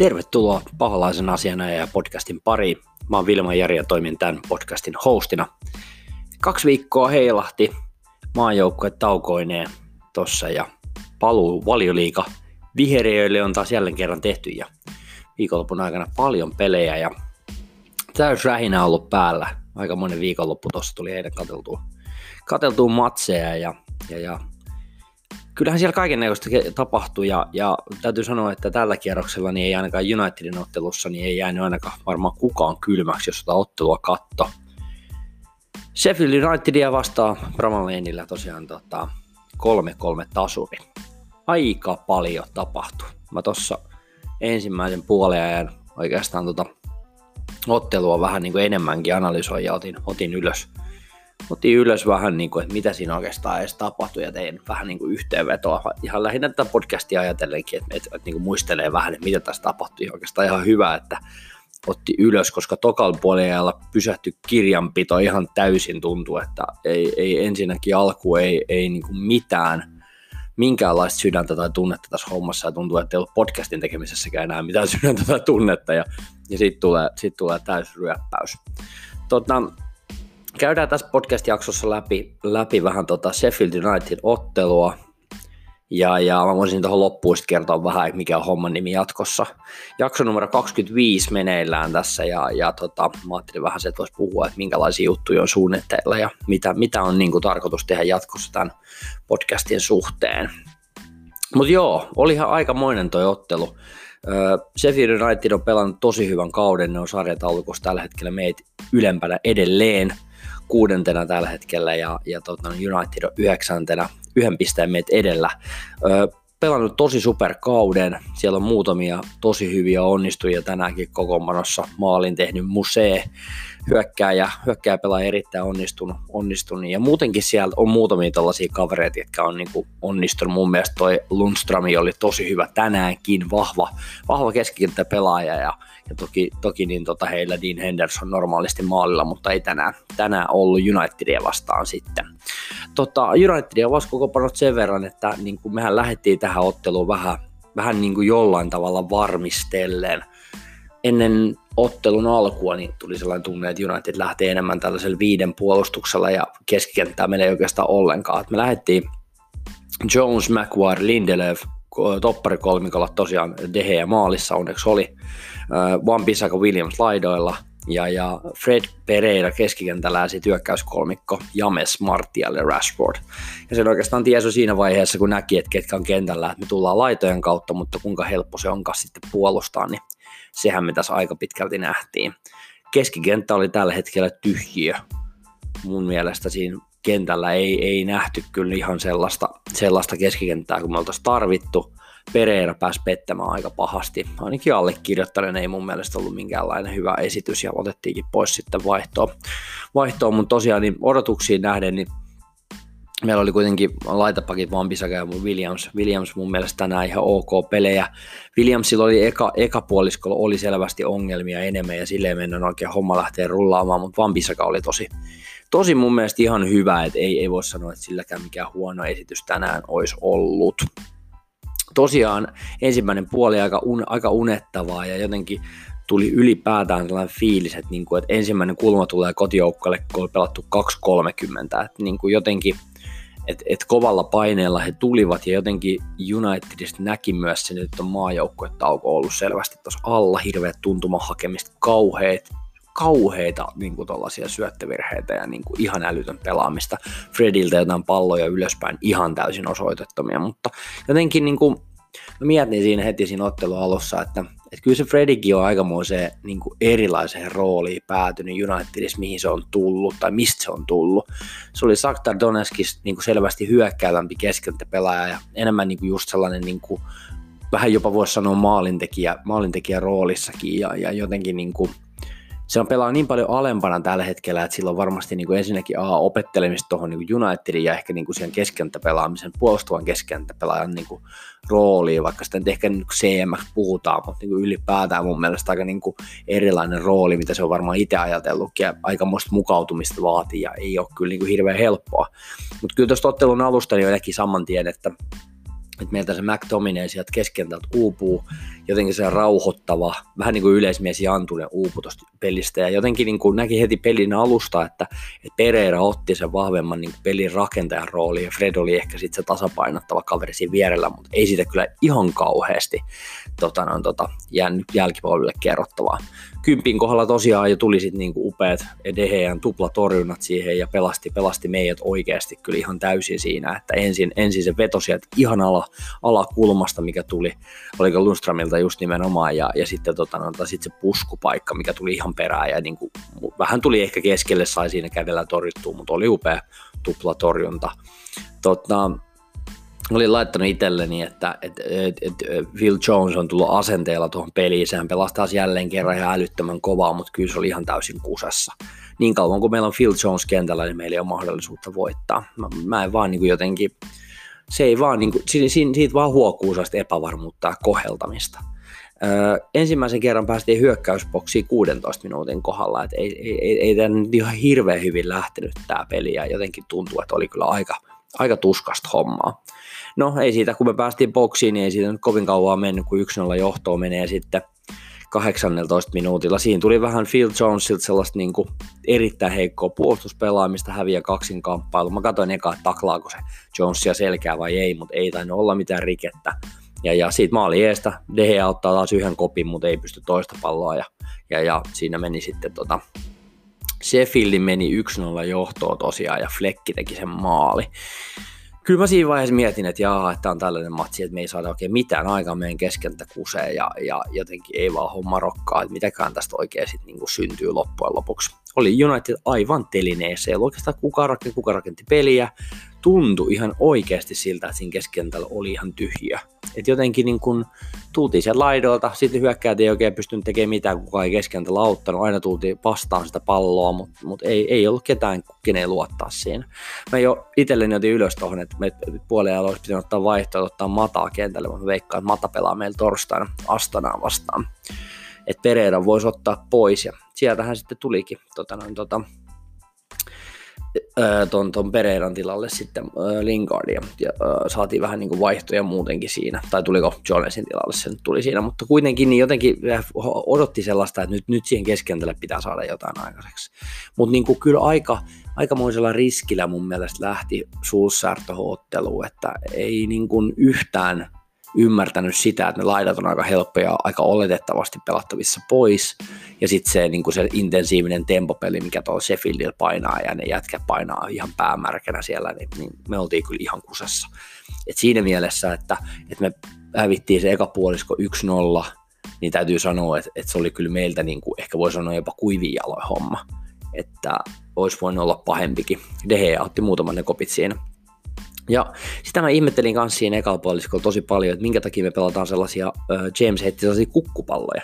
Tervetuloa paholaisen asiana ja podcastin pariin. Mä oon Vilma Jari ja toimin tämän podcastin hostina. Kaksi viikkoa heilahti maajoukkue taukoineen tossa ja paluu valioliika viheriöille on taas jälleen kerran tehty ja viikonlopun aikana paljon pelejä ja täys rähinä ollut päällä. Aika monen viikonloppu tuossa tuli katseltua, katseltua matseja ja, ja, ja kyllähän siellä kaiken näköistä tapahtui ja, ja, täytyy sanoa, että tällä kierroksella niin ei ainakaan Unitedin ottelussa niin ei jäänyt ainakaan varmaan kukaan kylmäksi, jos sitä ottelua katto. Sheffield Unitedia vastaa Bramaleinillä tosiaan tota, 3-3 tasuri. Aika paljon tapahtui. Mä tossa ensimmäisen puolen ajan oikeastaan tota ottelua vähän niin kuin enemmänkin analysoin ja otin, otin ylös otin ylös vähän, niin kuin, että mitä siinä oikeastaan edes tapahtui ja tein vähän niin kuin yhteenvetoa. Ihan lähinnä tätä podcastia ajatellenkin, että, että, että niin kuin muistelee vähän, että mitä tässä tapahtui. Oikeastaan ihan hyvä, että otti ylös, koska tokalla puolella pysähtyi kirjanpito ihan täysin tuntuu, että ei, ei ensinnäkin alku ei, ei niin kuin mitään minkäänlaista sydäntä tai tunnetta tässä hommassa ja tuntuu, että ei ollut podcastin tekemisessäkään enää mitään sydäntä tai tunnetta ja, ja sitten tulee, sit tulee täysryöppäys. Tota, käydään tässä podcast-jaksossa läpi, läpi vähän tota Sheffield United ottelua, ja, ja mä voisin tuohon loppuun kertoa vähän, mikä on homman nimi jatkossa. Jakso numero 25 meneillään tässä ja, ja tota, mä ajattelin vähän se, että voisi puhua, että minkälaisia juttuja on suunnitteilla ja mitä, mitä on niin kuin, tarkoitus tehdä jatkossa tämän podcastin suhteen. Mutta joo, olihan aikamoinen toi ottelu. Sheffield United on pelannut tosi hyvän kauden, ne on sarjataulukossa tällä hetkellä meitä ylempänä edelleen – kuudentena tällä hetkellä ja, ja tota, United on yhdeksäntenä, yhden pisteen meitä edellä. Ö, pelannut tosi superkauden, siellä on muutamia tosi hyviä onnistujia tänäänkin kokoonpanossa, maalin tehnyt musee, hyökkääjä, pelaa erittäin onnistunut, onnistunut. Ja muutenkin siellä on muutamia tällaisia kavereita, jotka on niin onnistunut. Mun mielestä toi Lundström oli tosi hyvä tänäänkin, vahva, vahva keskikenttä pelaaja ja, ja toki, toki niin tota heillä Dean Henderson normaalisti maalilla, mutta ei tänään, tänään ollut Unitedia vastaan sitten. Tota, Unitedia vasta koko panot sen verran, että niin kuin mehän lähdettiin tähän otteluun vähän, vähän niin kuin jollain tavalla varmistellen. Ennen ottelun alkua niin tuli sellainen tunne, että United lähtee enemmän tällaisella viiden puolustuksella ja keskikenttää meillä ei oikeastaan ollenkaan. me lähdettiin Jones, McQuarrie, Lindelöf, topparikolmikolla tosiaan Dehe maalissa onneksi oli, Van Bissaka Williams laidoilla ja, ja Fred Pereira keskikentällä ja sitten hyökkäyskolmikko James Martial ja Rashford. Ja sen oikeastaan tiesi siinä vaiheessa, kun näki, että ketkä on kentällä, että me tullaan laitojen kautta, mutta kuinka helppo se onkaan sitten puolustaa, niin sehän me tässä aika pitkälti nähtiin. Keskikenttä oli tällä hetkellä tyhjiö. Mun mielestä siinä kentällä ei, ei nähty kyllä ihan sellaista, sellaista keskikenttää, kun me oltaisiin tarvittu. Pereira pääsi pettämään aika pahasti. Ainakin allekirjoittaneen ei mun mielestä ollut minkäänlainen hyvä esitys ja otettiinkin pois sitten vaihtoon. vaihtoon mutta tosiaan niin odotuksiin nähden niin meillä oli kuitenkin laitapakit Van Bissaka ja Williams. Williams mun mielestä tänään ihan ok pelejä. Williamsilla oli eka, eka puoliskolla oli selvästi ongelmia enemmän ja silleen mennään oikein homma lähtee rullaamaan, mutta Van Bissaka oli tosi, tosi mun mielestä ihan hyvä, että ei, ei voi sanoa, että silläkään mikään huono esitys tänään olisi ollut. Tosiaan ensimmäinen puoli aika, un, aika unettavaa ja jotenkin tuli ylipäätään tällainen fiilis, että, niin kuin, että ensimmäinen kulma tulee kotijoukkoille, kun oli pelattu 2.30, että niin kuin jotenkin – että et kovalla paineella he tulivat ja jotenkin Unitedista näki myös sen, että on maajoukkuetauko ollut selvästi tuossa alla, hirveät tuntumahakemista, kauheet, kauheita niin syöttövirheitä ja niin kuin ihan älytön pelaamista. Frediltä jotain palloja ylöspäin ihan täysin osoitettomia, mutta jotenkin niin kuin, mä mietin siinä heti siinä ottelun alussa, että että kyllä se Fredikin on aikamoiseen niin kuin erilaiseen rooliin päätynyt Unitedissa, mihin se on tullut tai mistä se on tullut. Se oli Saktar Donetskis niin kuin selvästi hyökkäävämpi pelaaja ja enemmän niin kuin just sellainen niin kuin, vähän jopa voisi sanoa maalintekijä, maalintekijä roolissakin ja, ja jotenkin niin kuin, se on pelaa niin paljon alempana tällä hetkellä, että sillä on varmasti niin kuin ensinnäkin A, opettelemista tuohon niin Unitedin ja ehkä niin kuin siihen keskentäpelaamisen, puolustuvan keskentäpelaajan niin kuin rooliin, vaikka sitten ehkä niin CMX puhutaan, mutta niin kuin ylipäätään mun mielestä aika niin kuin erilainen rooli, mitä se on varmaan itse ajatellutkin ja aikamoista mukautumista vaatii ja ei ole kyllä niin kuin hirveän helppoa. Mutta kyllä tuosta ottelun alusta niin näki saman tien, että että meiltä se McTominay sieltä keskentältä uupuu, jotenkin se rauhoittava, vähän niin kuin yleismies Jantunen uupui tuosta pelistä, ja jotenkin niin kuin näki heti pelin alusta, että, että Pereira otti sen vahvemman niin kuin pelin rakentajan rooli, ja Fred oli ehkä sitten se tasapainottava kaveri siinä vierellä, mutta ei siitä kyllä ihan kauheasti tota, no, tota, jäänyt jälkipolville kerrottavaa kympin kohdalla tosiaan jo tuli sitten niinku upeat Dehean tuplatorjunnat siihen ja pelasti, pelasti meidät oikeasti kyllä ihan täysin siinä, että ensin, ensin se veto sieltä ihan ala, alakulmasta, mikä tuli, oliko Lundströmiltä just nimenomaan, ja, ja sitten tota, no, sit se puskupaikka, mikä tuli ihan perään, ja niinku, vähän tuli ehkä keskelle, sai siinä kädellä torjuttua, mutta oli upea tuplatorjunta. Tota, olin laittanut itselleni, että, että, että, että Phil Jones on tullut asenteella tuohon peliin. Sehän pelastaa jälleen kerran ihan älyttömän kovaa, mutta kyllä se oli ihan täysin kusessa. Niin kauan kuin meillä on Phil Jones kentällä, niin meillä ei ole mahdollisuutta voittaa. Mä, mä en vaan niin kuin jotenkin, se ei vaan, niin kuin, siitä, siitä vaan huokuu sellaista epävarmuutta ja koheltamista. Öö, ensimmäisen kerran päästiin hyökkäysboksiin 16 minuutin kohdalla, että ei, ei, ei, ei tämä nyt ihan hirveän hyvin lähtenyt tämä peli ja jotenkin tuntuu, että oli kyllä aika, aika tuskasta hommaa. No ei siitä, kun me päästiin boksiin, niin ei siitä nyt kovin kauan mennyt, kun 1-0 johtoon menee sitten 18 minuutilla. Siinä tuli vähän Phil Jonesilta sellaista niin kuin erittäin heikkoa puolustuspelaamista, häviä kaksin kamppailu. Mä katsoin eka, että taklaako se Jonesia selkää vai ei, mutta ei tainnut olla mitään rikettä. Ja, ja siitä maali eestä Dehe ottaa taas yhden kopin, mutta ei pysty toista palloa. Ja, ja, ja siinä meni sitten tota, Sheffieldin meni 1-0 johtoon tosiaan ja Fleckki teki sen maali kyllä mä siinä vaiheessa mietin, että jaa, että on tällainen matsi, että me ei saada oikein mitään aikaa meidän keskeltä kuseen ja, ja jotenkin ei vaan homma rokkaa, että mitäkään tästä oikein sitten niin syntyy loppujen lopuksi. Oli United aivan telineessä, ei ollut oikeastaan kuka rakenti, kuka rakenti peliä, tuntui ihan oikeasti siltä, että siinä keskentällä oli ihan tyhjiä. Et jotenkin niin kun tultiin sen laidolta, sitten hyökkäät ei oikein pystynyt tekemään mitään, kukaan ei keskentällä auttanut, aina tultiin vastaan sitä palloa, mutta mut ei, ei ollut ketään, keneen luottaa siinä. Mä jo itselleni otin ylös tuohon, että me puolella olisi pitänyt ottaa vaihtoehto, ottaa Mataa kentälle, mutta veikkaan, että Mata pelaa meillä torstaina Astanaa vastaan. Että Pereira voisi ottaa pois ja sieltähän sitten tulikin tota, noin, tota, ton, ton Pereiran tilalle sitten äh, Lingardia. Ja äh, saatiin vähän niin kuin vaihtoja muutenkin siinä, tai tuliko Jonesin tilalle se nyt tuli siinä, mutta kuitenkin niin jotenkin odotti sellaista, että nyt, nyt siihen keskentälle pitää saada jotain aikaiseksi. Mutta niin kuin kyllä aika, aikamoisella riskillä mun mielestä lähti Sulsärtöhoottelu, että ei niin kuin yhtään ymmärtänyt sitä, että ne laidat on aika helppoja, aika oletettavasti pelattavissa pois, ja sitten se, niin se intensiivinen tempopeli, mikä tuolla Sheffieldillä painaa, ja ne jätkä painaa ihan päämärkänä siellä, niin, niin me oltiin kyllä ihan kusessa. Et siinä mielessä, että, että me hävittiin se eka puolisko 1-0, niin täytyy sanoa, että, että se oli kyllä meiltä, niin kuin, ehkä voi sanoa jopa kuivin jaloin homma, että olisi voinut olla pahempikin. Dehe otti muutaman ne kopit siinä. Ja sitä mä ihmettelin kanssa siinä ekalla tosi paljon, että minkä takia me pelataan sellaisia, James heitti sellaisia kukkupalloja.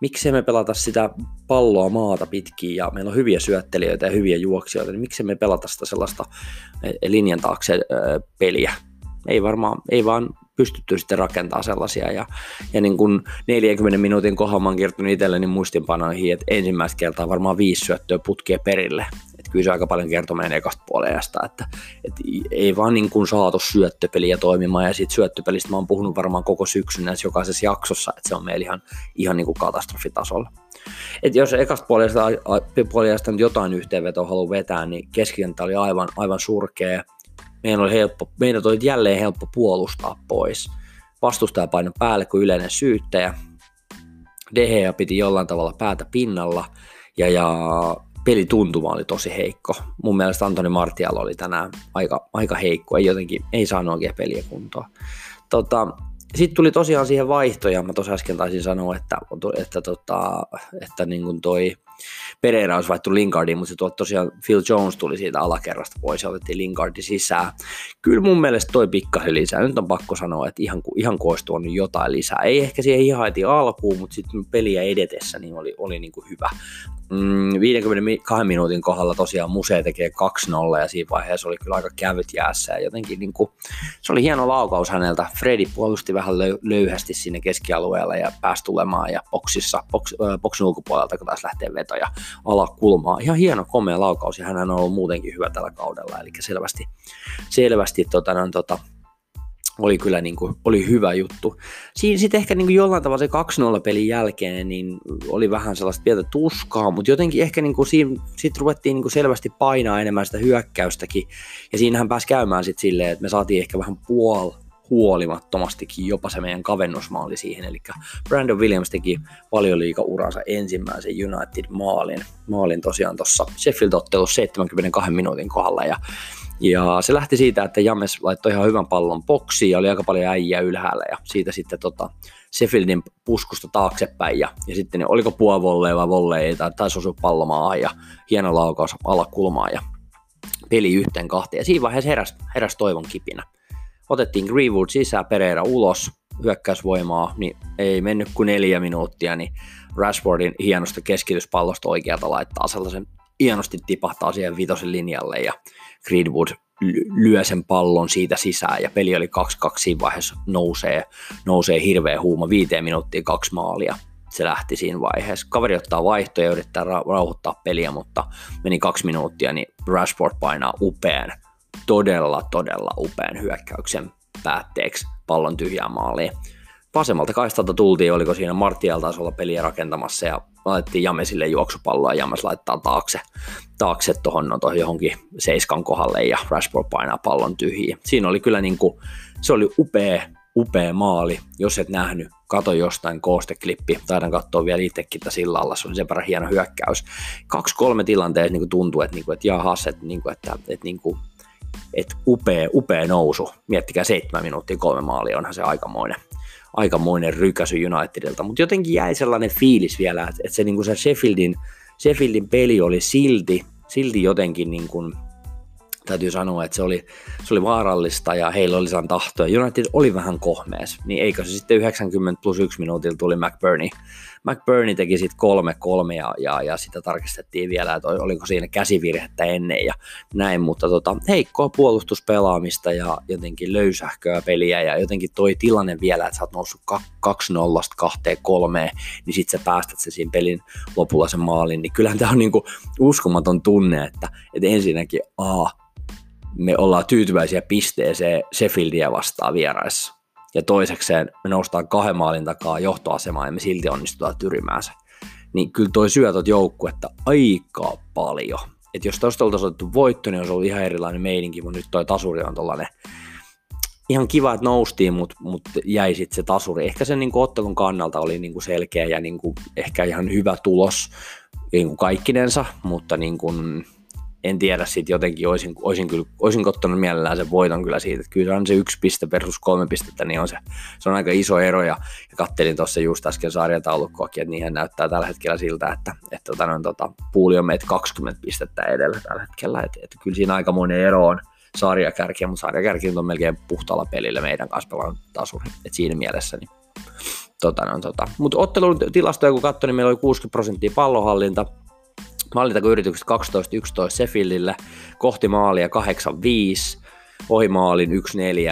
Miksi me pelata sitä palloa maata pitkin ja meillä on hyviä syöttelijöitä ja hyviä juoksijoita, niin miksi me pelata sitä sellaista linjan taakse peliä. Ei varmaan, ei vaan pystytty sitten rakentamaan sellaisia. Ja, ja niin kuin 40 minuutin kohdalla mä oon kertonut itselleni muistinpanoihin, että ensimmäistä kertaa varmaan viisi syöttöä putkea perille kyllä se aika paljon kertoo meidän ekasta puolesta, että, että ei vaan niin kuin saatu syöttöpeliä toimimaan, ja siitä syöttöpelistä mä oon puhunut varmaan koko syksyn näissä jokaisessa jaksossa, että se on meillä ihan, ihan niin kuin katastrofitasolla. Et jos ekasta puolesta, puolesta nyt jotain yhteenvetoa haluaa vetää, niin keskikenttä oli aivan, aivan surkea. Meidän oli, helppo, meidän oli jälleen helppo puolustaa pois. Vastustaja paino päälle kuin yleinen syyttäjä. Dehea piti jollain tavalla päätä pinnalla ja, ja pelituntuma oli tosi heikko. Mun mielestä Antoni Martial oli tänään aika, aika heikko, ei jotenkin, ei saanut oikein peliä kuntoon. Tota, sitten tuli tosiaan siihen vaihtoja, mä tuossa äsken taisin sanoa, että, että, tota, että niin kuin toi Pereira olisi vaihtu Lingardiin, mutta se tuot tosiaan Phil Jones tuli siitä alakerrasta pois ja otettiin Lingardi sisään. Kyllä mun mielestä toi pikkasen lisää. Nyt on pakko sanoa, että ihan, ihan koostuu on jotain lisää. Ei ehkä siihen ihan heti alkuun, mutta sitten peliä edetessä niin oli, oli niin kuin hyvä. Mm, 52 minuutin kohdalla tosiaan Musee tekee 2-0 ja siinä vaiheessa oli kyllä aika kävyt jäässä ja jotenkin niin kuin, se oli hieno laukaus häneltä. Fredi puolusti vähän löyhästi sinne keskialueella ja pääsi tulemaan ja boksissa, boks, äh, boksin ulkopuolelta kun taas lähtee vetoja alakulmaa. Ihan hieno komea laukaus ja hän on ollut muutenkin hyvä tällä kaudella, eli selvästi, selvästi tota, no, tota, oli kyllä niin kuin, oli hyvä juttu. Siinä sitten ehkä niin kuin jollain tavalla se 2-0 pelin jälkeen niin oli vähän sellaista pientä tuskaa, mutta jotenkin ehkä niin kuin siinä sit ruvettiin niin kuin selvästi painaa enemmän sitä hyökkäystäkin. Ja siinähän pääsi käymään sitten silleen, että me saatiin ehkä vähän puol huolimattomastikin jopa se meidän kavennusmaali siihen. Eli Brandon Williams teki paljon uransa ensimmäisen United-maalin. Maalin tosiaan tuossa Sheffield-ottelussa 72 minuutin kohdalla. Ja ja se lähti siitä, että James laittoi ihan hyvän pallon boksiin ja oli aika paljon äijää ylhäällä ja siitä sitten tota Sheffieldin puskusta taaksepäin ja, ja sitten niin oliko puolivolleja vai volleja tai taisi osua pallomaan ja hieno laukaus alakulmaan ja peli yhteen kahteen ja siinä vaiheessa heräsi, heräs toivon kipinä. Otettiin Greenwood sisään, Pereira ulos, hyökkäysvoimaa, niin ei mennyt kuin neljä minuuttia, niin Rashfordin hienosta keskityspallosta oikealta laittaa sellaisen hienosti tipahtaa siihen viitosen linjalle ja Greenwood lyö sen pallon siitä sisään ja peli oli 2-2 siinä vaiheessa nousee, nousee hirveä huuma viiteen minuuttia kaksi maalia. Se lähti siinä vaiheessa. Kaveri ottaa vaihtoja ja yrittää rauhoittaa peliä, mutta meni kaksi minuuttia, niin Rashford painaa upean, todella todella upean hyökkäyksen päätteeksi pallon tyhjään maaliin vasemmalta kaistalta tultiin, oliko siinä Martial taisi olla peliä rakentamassa ja laitettiin Jamesille juoksupalloa ja James laittaa taakse, taakse tuohon no, johonkin seiskan kohdalle ja Rashford painaa pallon tyhjiin. Siinä oli kyllä niin kuin, se oli upea, upea maali, jos et nähnyt, kato jostain koosteklippi, taidan katsoa vielä itsekin tässä illalla, se oli sen verran hieno hyökkäys. Kaksi-kolme tilanteessa niin tuntuu, että, niin kuin, että jahas, että, niin kuin, että, että, niin kuin, että upea, upea nousu. Miettikää seitsemän minuuttia kolme maalia, onhan se aikamoinen aikamoinen rykäsy Unitedilta, mutta jotenkin jäi sellainen fiilis vielä, että, se, niin kuin se Sheffieldin, Sheffieldin peli oli silti, silti jotenkin niin kuin, täytyy sanoa, että se oli, se oli vaarallista ja heillä oli sen tahtoa. United oli vähän kohmees, niin eikö se sitten 90 plus 1 minuutilla tuli McBurney, McBurney teki sitten kolme kolme ja, ja, ja sitä tarkistettiin vielä, että oliko siinä käsivirhettä ennen ja näin, mutta tota, heikkoa puolustuspelaamista ja jotenkin löysähköä peliä ja jotenkin toi tilanne vielä, että sä oot noussut 2-0 kahteen kolmeen, niin sit sä päästät se siinä pelin lopulla sen maalin, niin kyllähän tämä on niinku uskomaton tunne, että, että ensinnäkin A, me ollaan tyytyväisiä pisteeseen Sheffieldia vastaan vieraissa ja toisekseen me noustaan kahden maalin takaa johtoasemaan ja me silti onnistutaan tyrymään se. Niin kyllä toi syö tuot joukkuetta aika paljon. Et jos tuosta oltaisiin otettu voitto, niin olisi ollut ihan erilainen meininki, mutta nyt toi tasuri on tollanen ihan kiva, että noustiin, mutta mut jäi sitten se tasuri. Ehkä sen niin ottelun kannalta oli niin selkeä ja niin ehkä ihan hyvä tulos niin kaikkinensa, mutta niin kuin, en tiedä sitten jotenkin, olisin, olisin, kyllä, olisin ottanut mielellään sen voiton kyllä siitä, että kyllä on se yksi piste versus kolme pistettä, niin on se, se on aika iso ero, ja, ja kattelin tuossa just äsken sarjataulukkoakin, että niihin näyttää tällä hetkellä siltä, että, että tota, no, tota, puuli on meitä 20 pistettä edellä tällä hetkellä, että, että kyllä siinä aikamoinen ero on sarjakärkiä, mutta sarjakärki on melkein puhtaalla pelillä meidän kanssa pelaan tasuri, että siinä mielessä niin Tota, no, tota. Mutta ottelun tilastoja kun katsoin, niin meillä oli 60 prosenttia pallohallinta, Maalintako yritykset 12-11 Sefillille, kohti maalia 8-5, ohi maalin 1-4,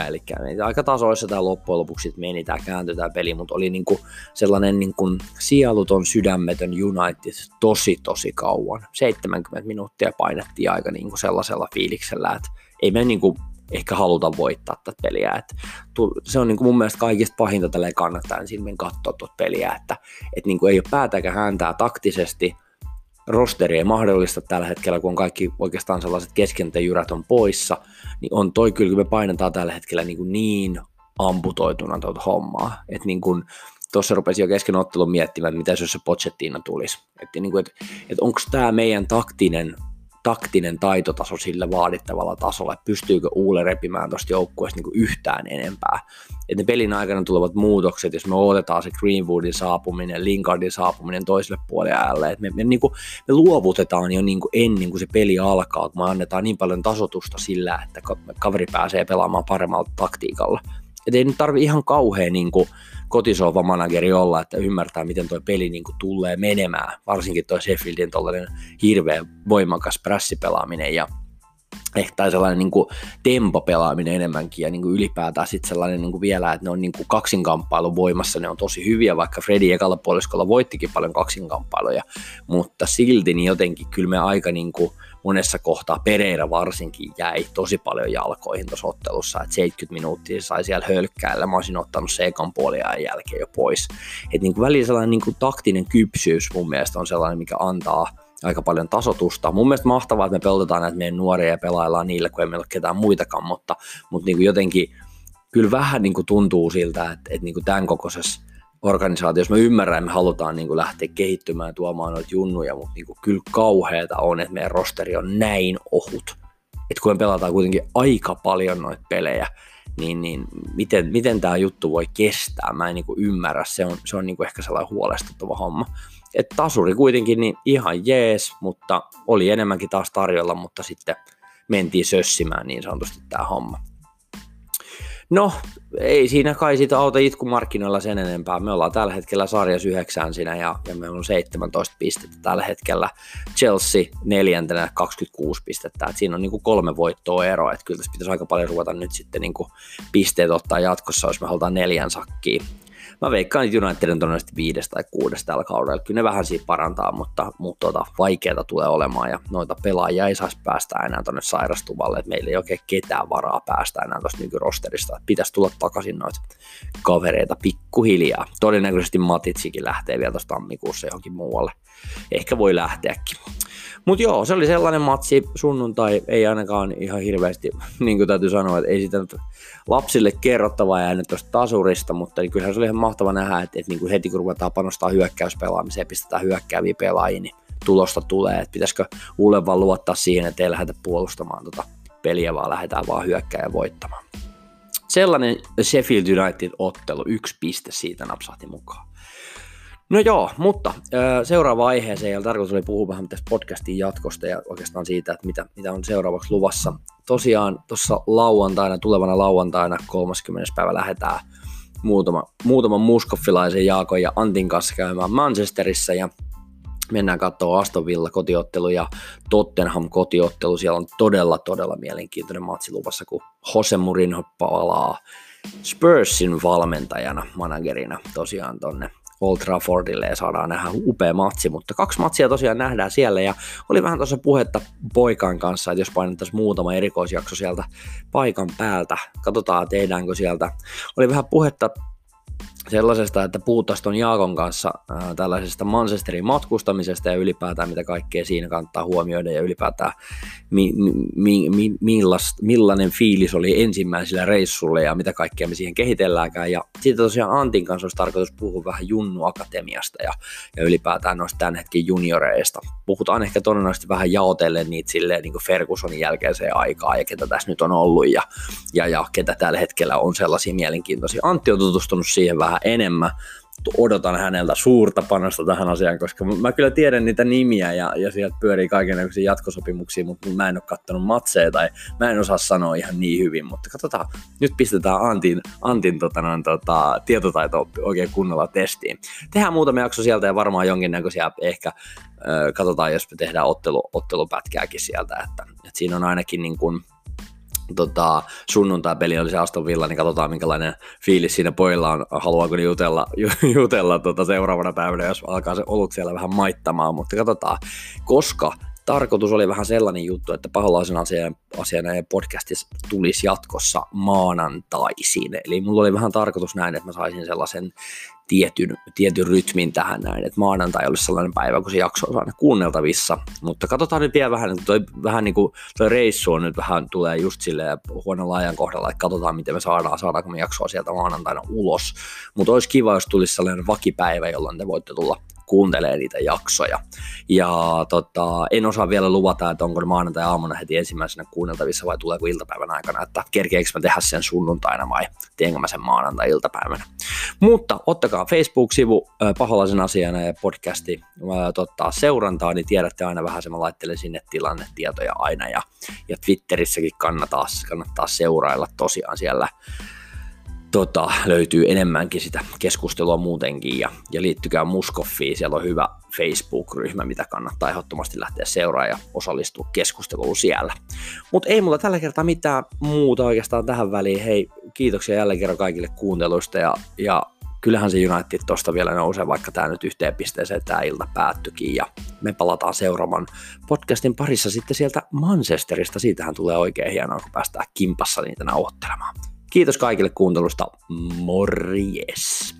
eli aika tasoissa tämä loppujen lopuksi meni, tämä kääntyi tämä peli, mutta oli niinku sellainen niinku sieluton, sydämetön United tosi tosi kauan. 70 minuuttia painettiin aika niinku sellaisella fiiliksellä, että ei me niinku ehkä haluta voittaa tätä peliä. Et se on niinku mun mielestä kaikista pahinta tällä kannattaa silmin katsoa tuota peliä, että et niinku ei ole päätäkään hääntää taktisesti, rosteri ei mahdollista tällä hetkellä, kun kaikki oikeastaan sellaiset keskentäjyrät on poissa, niin on toi kyllä, me painetaan tällä hetkellä niin, kuin niin amputoituna tuota hommaa, että niin kuin, tuossa rupesi jo kesken ottelun miettimään, että mitä jos se Pochettino tulisi. Että, niin että, että onko tämä meidän taktinen taktinen taitotaso sillä vaadittavalla tasolla, että pystyykö Uule repimään tuosta joukkueesta niin yhtään enempää. Että ne pelin aikana tulevat muutokset, jos me odotetaan se Greenwoodin saapuminen, Lingardin saapuminen toiselle puolelle että me, me, niin kuin, me luovutetaan jo niin kuin ennen kuin se peli alkaa, kun me annetaan niin paljon tasotusta sillä, että kaveri pääsee pelaamaan paremmalla taktiikalla. Että ei nyt tarvi ihan kauhean niin kuin, kotisohva manageri olla, että ymmärtää, miten tuo peli niin kuin tulee menemään, varsinkin tuo Sheffieldin hirveän voimakas prässipelaaminen ja ehkä tai sellainen niin kuin tempopelaaminen enemmänkin ja niin kuin ylipäätään sitten sellainen niin kuin vielä, että ne on niin kuin voimassa, ne on tosi hyviä, vaikka Fredi ekalla puoliskolla voittikin paljon kaksinkamppailuja, mutta silti niin jotenkin kyllä me aika niin kuin monessa kohtaa Pereira varsinkin jäi tosi paljon jalkoihin tuossa ottelussa, että 70 minuuttia sai siellä hölkkäillä, mä olisin ottanut se ekan puoliajan jälkeen jo pois. Että niin välillä sellainen niin kuin taktinen kypsyys mun mielestä on sellainen, mikä antaa aika paljon tasotusta. Mun mielestä mahtavaa, että me pelotetaan näitä meidän nuoria ja pelaillaan niille, kun ei meillä ole ketään muitakaan, mutta, mutta niin kuin jotenkin kyllä vähän niin kuin tuntuu siltä, että, että niin kuin tämän kokoisessa organisaatiossa me ymmärrän, että me halutaan niin kuin lähteä kehittymään ja tuomaan noita junnuja, mutta niin kuin kyllä kauheata on, että meidän rosteri on näin ohut. Että kun me pelataan kuitenkin aika paljon noita pelejä, niin, niin miten, miten tämä juttu voi kestää, mä en niin kuin ymmärrä, se on, se on niin kuin ehkä sellainen huolestuttava homma. Et tasuri kuitenkin niin ihan jees, mutta oli enemmänkin taas tarjolla, mutta sitten mentiin sössimään niin sanotusti tämä homma. No, ei siinä kai sitä auta itkumarkkinoilla sen enempää. Me ollaan tällä hetkellä sarjas yhdeksään siinä ja, ja meillä on 17 pistettä tällä hetkellä. Chelsea neljäntenä 26 pistettä. Et siinä on niinku kolme voittoa eroa. Et kyllä tässä pitäisi aika paljon ruveta nyt sitten niinku pisteet ottaa jatkossa, jos me halutaan neljän sakkiin mä veikkaan, että United on todennäköisesti viides tai kuudes tällä kaudella. Kyllä ne vähän siitä parantaa, mutta, mutta tota, vaikeaa tulee olemaan ja noita pelaajia ei saisi päästä enää tuonne sairastuvalle, että meillä ei oikein ketään varaa päästä enää tuosta nykyrosterista. Pitäisi tulla takaisin noita kavereita pikkuhiljaa. Todennäköisesti Matitsikin lähtee vielä tuosta tammikuussa johonkin muualle. Ehkä voi lähteäkin. Mutta joo, se oli sellainen matsi sunnuntai, ei ainakaan ihan hirveästi, niin kuin täytyy sanoa, että ei sitä lapsille kerrottavaa jäänyt tuosta tasurista, mutta niin kyllähän se oli ihan mahtava nähdä, että, että niin kuin heti kun ruvetaan panostaa hyökkäyspelaamiseen, pistetään hyökkääviä pelaajia, niin tulosta tulee, että pitäisikö Ulle vaan luottaa siihen, että ei lähdetä puolustamaan tota peliä, vaan lähdetään vaan hyökkää ja voittamaan. Sellainen Sheffield United-ottelu, yksi piste siitä napsahti mukaan. No joo, mutta seuraava aiheeseen, ja tarkoitus oli puhua vähän tästä podcastin jatkosta ja oikeastaan siitä, että mitä, mitä on seuraavaksi luvassa. Tosiaan tuossa lauantaina, tulevana lauantaina 30. päivä lähdetään muutama, muutaman muskoffilaisen Jaakon ja Antin kanssa käymään Manchesterissa ja mennään katsoa Aston Villa kotiottelu ja Tottenham kotiottelu. Siellä on todella, todella mielenkiintoinen matsi luvassa, kun Jose Mourinho palaa Spursin valmentajana, managerina tosiaan tonne Old Traffordille ja saadaan nähdä upea matsi, mutta kaksi matsia tosiaan nähdään siellä ja oli vähän tuossa puhetta poikan kanssa, että jos painettaisiin muutama erikoisjakso sieltä paikan päältä, katsotaan tehdäänkö sieltä. Oli vähän puhetta sellaisesta, että puhuttaisiin tuon Jaakon kanssa ää, tällaisesta Manchesterin matkustamisesta ja ylipäätään mitä kaikkea siinä kannattaa huomioida ja ylipäätään mi, mi, mi, millas, millainen fiilis oli ensimmäisellä reissulla ja mitä kaikkea me siihen kehitelläänkään. Ja siitä tosiaan Antin kanssa olisi tarkoitus puhua vähän Junnu Akatemiasta ja, ja ylipäätään noista tämän hetken junioreista. Puhutaan ehkä todennäköisesti vähän jaotellen niitä silleen niin kuin Fergusonin jälkeiseen aikaan ja ketä tässä nyt on ollut ja, ja, ja ketä tällä hetkellä on sellaisia mielenkiintoisia. Antti on tutustunut siihen vähän enemmän, odotan häneltä suurta panosta tähän asiaan, koska mä kyllä tiedän niitä nimiä ja, ja sieltä pyörii kaikenlaisia jatkosopimuksia, mutta mä en ole kattonut matseja tai mä en osaa sanoa ihan niin hyvin, mutta katsotaan, nyt pistetään Antin, Antin tota, noin, tota, tietotaito oikein kunnolla testiin. Tehdään muutama jakso sieltä ja varmaan jonkinnäköisiä ehkä katsotaan, jos me tehdään ottelu, ottelupätkääkin sieltä, että, että siinä on ainakin niin kuin, tota, sunnuntai-peli oli se Aston Villa, niin katsotaan minkälainen fiilis siinä pojilla on, haluaako jutella, jutella tota seuraavana päivänä, jos alkaa se olut siellä vähän maittamaan, mutta katsotaan, koska tarkoitus oli vähän sellainen juttu, että paholaisen asian, asiana podcastissa tulisi jatkossa maanantaisin. Eli mulla oli vähän tarkoitus näin, että mä saisin sellaisen tietyn, tietyn rytmin tähän näin, että maanantai olisi sellainen päivä, kun se jakso on aina kuunneltavissa, mutta katsotaan nyt vielä vähän, toi, vähän niin kuin toi reissu on nyt vähän tulee just silleen huonolla ajankohdalla, että katsotaan miten me saadaan, saadaanko me jaksoa sieltä maanantaina ulos, mutta olisi kiva, jos tulisi sellainen vakipäivä, jolloin te voitte tulla kuuntelee niitä jaksoja. Ja tota, en osaa vielä luvata, että onko maanantai-aamuna heti ensimmäisenä kuunneltavissa vai tuleeko iltapäivän aikana, että kerkeekö mä tehdä sen sunnuntaina vai teenkö mä sen maanantai-iltapäivänä. Mutta ottakaa Facebook-sivu paholaisen asiana ja podcasti tota, seurantaa, niin tiedätte aina vähän se, mä laittelen sinne tilannetietoja aina ja, ja Twitterissäkin kannattaa, kannattaa seurailla tosiaan siellä tota, löytyy enemmänkin sitä keskustelua muutenkin ja, ja liittykää Muskoffiin, siellä on hyvä Facebook-ryhmä, mitä kannattaa ehdottomasti lähteä seuraamaan ja osallistua keskusteluun siellä. Mutta ei mulla tällä kertaa mitään muuta oikeastaan tähän väliin. Hei, kiitoksia jälleen kerran kaikille kuunteluista ja, ja kyllähän se United tosta vielä nousee, vaikka tämä nyt yhteen pisteeseen tämä ilta päättyikin. Ja me palataan seuraavan podcastin parissa sitten sieltä Manchesterista. Siitähän tulee oikein hienoa, kun päästään kimpassa niitä nauhoittelemaan. Kiitos kaikille kuuntelusta. Morjes!